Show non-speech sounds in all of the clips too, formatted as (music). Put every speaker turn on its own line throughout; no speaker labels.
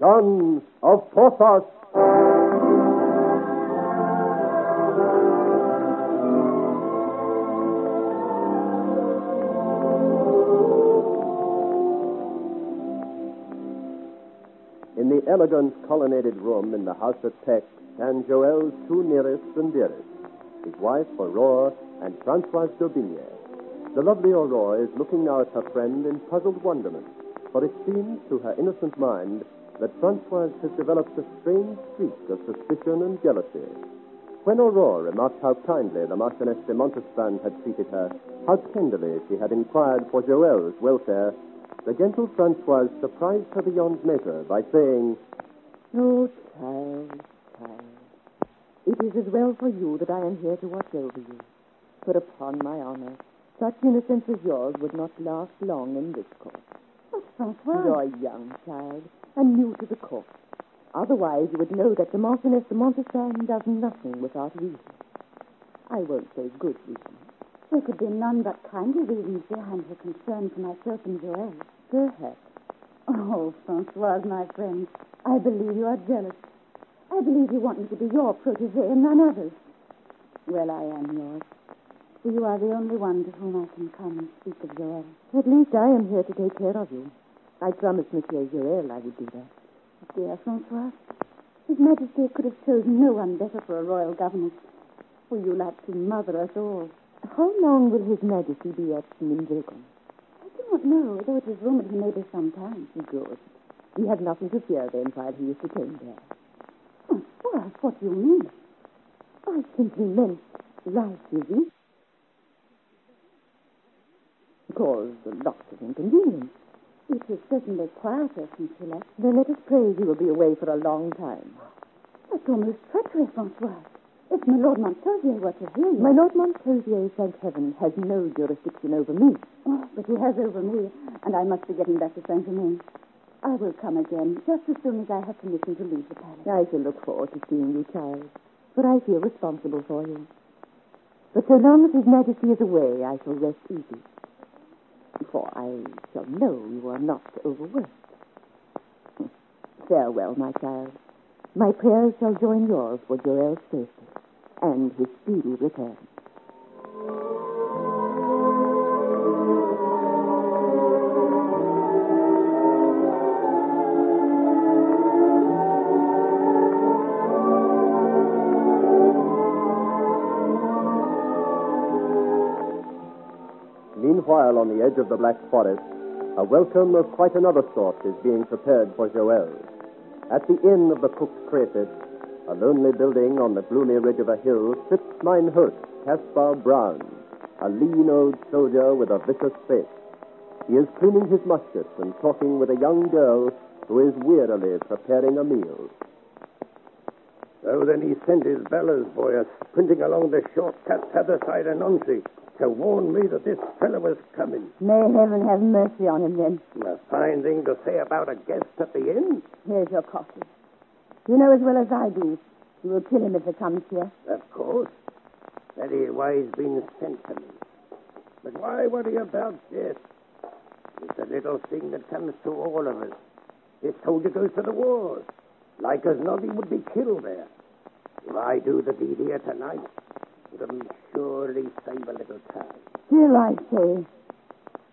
Sons of Porthos. In the elegant colonnaded room in the house of Peck stand Joel's two nearest and dearest, his wife Aurore and Francoise d'Aubigné. The lovely Aurore is looking now at her friend in puzzled wonderment, for it seems to her innocent mind that Francoise has developed a strange streak of suspicion and jealousy. When Aurore remarked how kindly the Marchioness de Montespan had treated her, how tenderly she had inquired for Joel's welfare, the gentle Francoise surprised her beyond measure by saying,
Oh, child, child. It is as well for you that I am here to watch over you. But upon my honor, such innocence as yours would not last long in this court.
But, Francois.
You're a young, child, and new to the court. Otherwise, you would know that the Marchioness de Montespan does nothing without reason. I won't say good reason.
There could be none but kindly reasons behind her concern for myself and Joel.
Perhaps.
Oh, Francoise, my friend, I believe you are jealous. I believe you want me to be your protege and none others. Well, I am yours. For you are the only one to whom I can come and speak of Joel.
At least I am here to take care of you. I promised Monsieur Joel I would do that.
Dear Francois, His Majesty could have chosen no one better for a royal governess. For you like to mother us all.
How long will His Majesty be at Nimbricum?
I do not know, though it is rumored he may be some time.
Good. He has nothing to fear then while he is detained there.
Francois, what do you mean?
I simply meant life, Lizzie. Caused lots of inconvenience.
It is certainly quieter since you left.
Then let us pray he will be away for a long time.
That's almost treacherous, Francois. If my Lord Montpellier were to hear you...
My Lord Montpellier, thank heaven, has no jurisdiction over me.
Oh, but he has over me, and I must be getting back to Saint-Germain. I will come again, just as soon as I have permission to leave the palace.
I shall look forward to seeing you, child, for I feel responsible for you. But so long as His Majesty is away, I shall rest easy. For I shall know you are not overworked. (laughs) Farewell, my child. My prayers shall join yours for Joel's safety and his speedy return.
Meanwhile, on the edge of the Black Forest, a welcome of quite another sort is being prepared for Joel. At the inn of the cooked crayfish, a lonely building on the gloomy ridge of a hill, sits mine host, Caspar Brown, a lean old soldier with a vicious face. He is cleaning his musket and talking with a young girl who is wearily preparing a meal.
So then he sent his bellows boy a sprinting along the short cut t'other side of Nonsey to warn me that this fellow was coming.
May heaven have mercy on him then.
A fine thing to say about a guest at the inn.
Here's your coffee. You know as well as I do. You will kill him if he comes here.
Of course. Very wise been sent to me. But why worry about this? It's a little thing that comes to all of us. This soldier goes to the wars. Like as not, he would be killed there. If I do the deed here tonight, it'll surely save a little time.
Still, I say,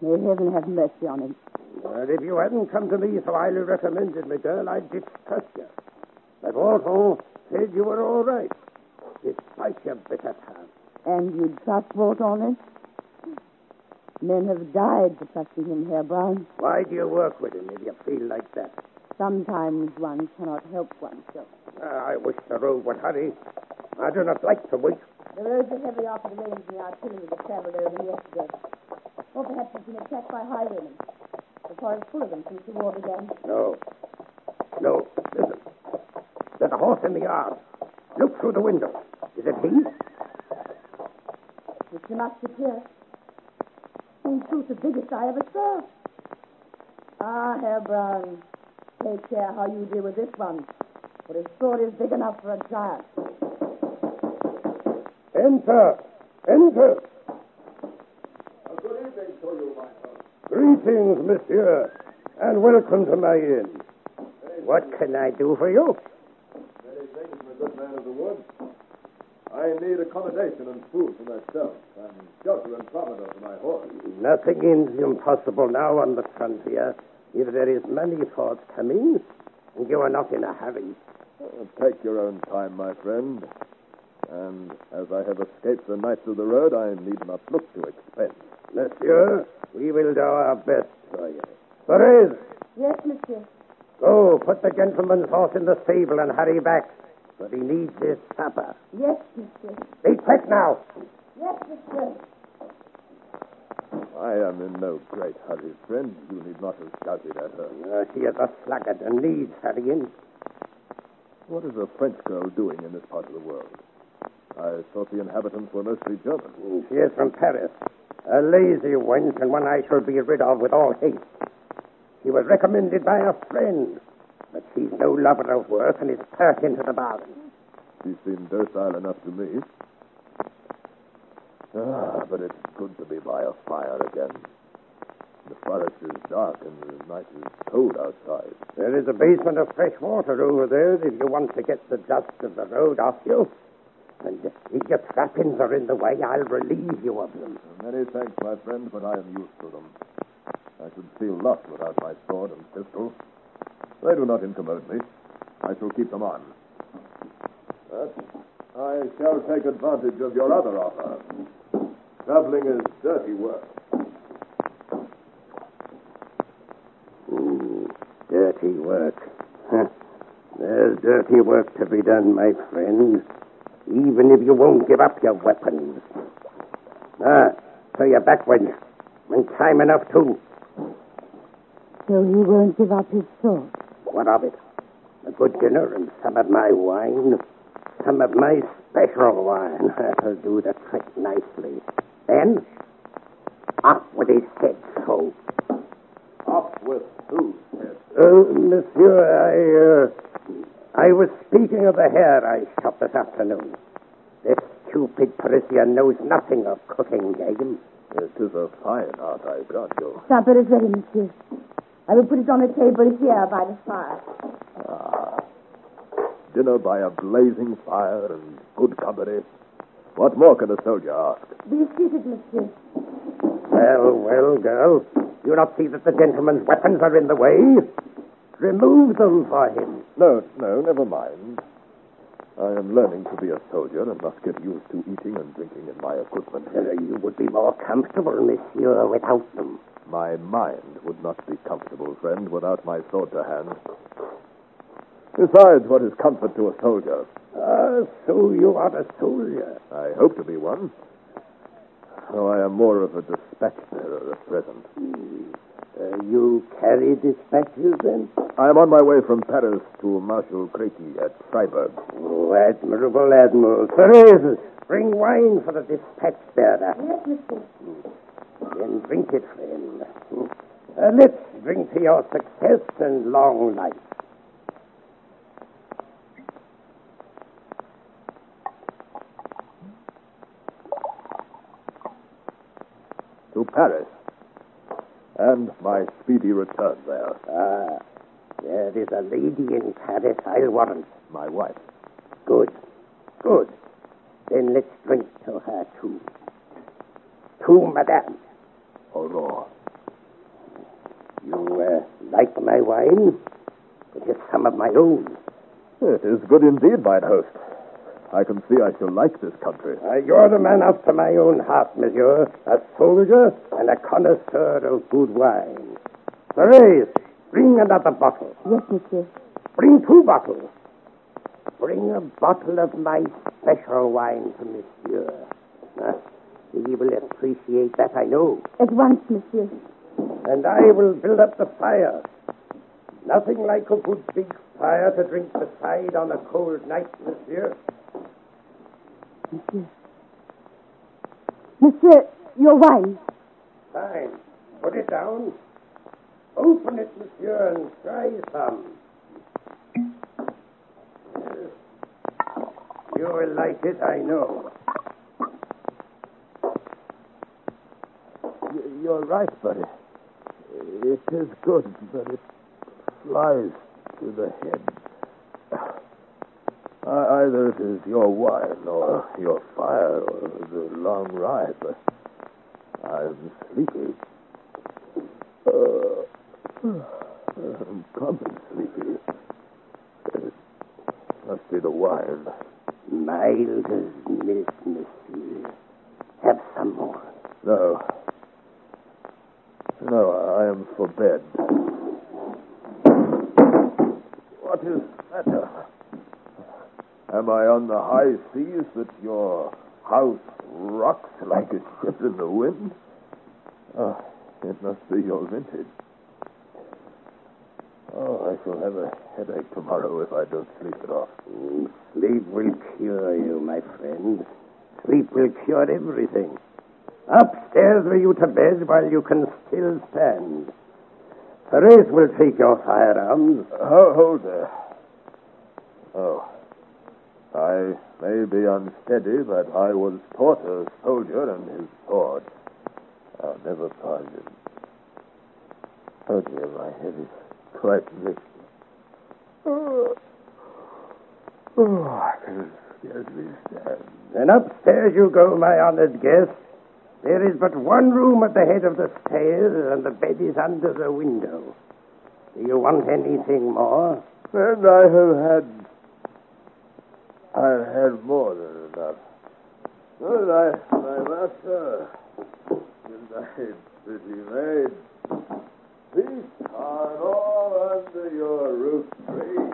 may heaven have mercy on him.
But if you hadn't come to me so highly recommended, my girl, I'd distrust you. But Walton said you were all right, despite your bitter past.
And you'd trust Walton Men have died for trusting him, Herr Brown.
Why do you work with him if you feel like that?
Sometimes one cannot help oneself.
Ah, I wish the road would hurry. I do not like to wait.
The roads are heavy after the the artillery that travelled over yesterday. Or perhaps it's been attacked by highwaymen. The forest full of them since the war began.
No. No. Listen. There's a horse in the yard. Look through the window. Is it he?
Mr. Musketeer. In truth, the biggest I ever saw. Ah, Herr Brown. Take care how you deal with this one. For his sword is big enough for a giant.
Enter. Enter.
good evening to you, my son.
Greetings, monsieur, and welcome to my inn. What can I do for you?
Many things a good man of the woods. I need accommodation and food for myself, and shelter and provender for my horse.
Nothing is impossible now on the frontier. If there is money forthcoming, and you are not in a hurry.
Uh, take your own time, my friend. And as I have escaped the knights of the road, I need not look to expense.
Monsieur, we will do our best for you. Therese,
Yes, monsieur.
go put the gentleman's horse in the stable and hurry back, for he needs his supper.
Yes, monsieur.
Be quick now.
Yes, monsieur.
I am in no great hurry, friend. You need not have shouted at her.
Uh, she is a sluggard and needs hurrying.
What is a French girl doing in this part of the world? I thought the inhabitants were mostly German.
She is from Paris. A lazy wench and one I shall be rid of with all haste. She was recommended by a friend, but she's no lover of work and is pert into the bargain.
She seemed docile enough to me. Ah, but it's good to be by a fire again. The forest is dark and the night is cold outside.
There is a basement of fresh water over there if you want to get the dust of the road off you. And if your trappings are in the way, I'll relieve you of them.
Uh, many thanks, my friend, but I am used to them. I should feel lost without my sword and pistol. They do not incommode me. I shall keep them on. But I shall take advantage of your other offer. Traveling is dirty work.
Dirty work. Huh. There's dirty work to be done, my friend, even if you won't give up your weapons. Ah, so you're back, wench. And time enough, too.
So he won't give up his sword.
What of it? A good dinner and some of my wine. Some of my special wine. (laughs) That'll do the trick nicely. Then, off with his head, so.
Off with whose head?
Oh, monsieur, I, uh, I was speaking of the hare I shot this afternoon. This stupid Parisian knows nothing of cooking game.
It is a fine art, I grant you.
Supper is ready, monsieur. I will put it on the table here by the fire.
Ah, dinner by a blazing fire and good company. What more can a soldier ask?
Be seated, monsieur.
Well, well, girl. Do you not see that the gentleman's weapons are in the way? Remove them for him.
No, no, never mind. I am learning to be a soldier and must get used to eating and drinking in my equipment.
Uh, you would be more comfortable, monsieur, without them.
My mind would not be comfortable, friend, without my sword to hand. Besides, what is comfort to a soldier?
Ah, so you are a soldier.
I hope to be one. Though I am more of a dispatch bearer at present.
Uh, you carry dispatches, then?
I am on my way from Paris to Marshal Crequi at Freiburg.
Oh, admirable admiral. Therese, bring wine for the dispatch bearer.
Yes, monsieur.
Then drink it, friend. Uh, let's drink to your success and long life.
To Paris. And my speedy return there.
Ah, there is a lady in Paris, I'll warrant.
My wife.
Good. Good. Then let's drink to her, too. To Madame.
Aurore.
You uh, like my wine? It is some of my own.
It is good indeed, mine host. I can see I shall like this country.
Uh, you're the man after my own heart, monsieur. A soldier and a connoisseur of good wine. Therese, Bring another bottle.
Yes, monsieur.
Bring two bottles. Bring a bottle of my special wine to Monsieur. Uh, he will appreciate that, I know.
At once, monsieur.
And I will build up the fire. Nothing like a good big fire to drink beside on a cold night, monsieur.
Monsieur.
Monsieur, your wine.
Fine. Put it down. Open it, monsieur, and try some. Yes. You will like it, I know.
You're right, buddy. It is good, but it flies to the head. Either it is your wine or your fire or the long ride, but I'm sleepy. Uh, I'm coming sleepy. It must be the wine.
Mild as milk, monsieur. Have some more.
No. No, I am for bed. What is the matter? Am I on the high seas that your house rocks like a ship in the wind? Oh, it must be your vintage. Oh, I shall have a headache tomorrow if I don't sleep it off.
Mm, Sleep will cure you, my friend. Sleep will cure everything. Upstairs with you to bed while you can still stand. Therese will take your firearms.
Oh, hold there. Oh. I may be unsteady, but I was taught a soldier and his sword. I'll never pardon. Oh, dear, my head is quite mixed. Oh, oh I can scarcely stand.
Then upstairs you go, my honored guest. There is but one room at the head of the stairs, and the bed is under the window. Do you want anything more?
And I have had. I've had more than enough. Good night, my master. Good night, pretty maid. Peace on all under your roof tree.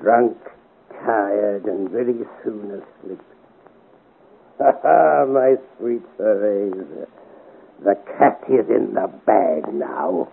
Drunk, tired, and very soon asleep. (laughs) Ha ha, my sweet Therese. The cat is in the bag now.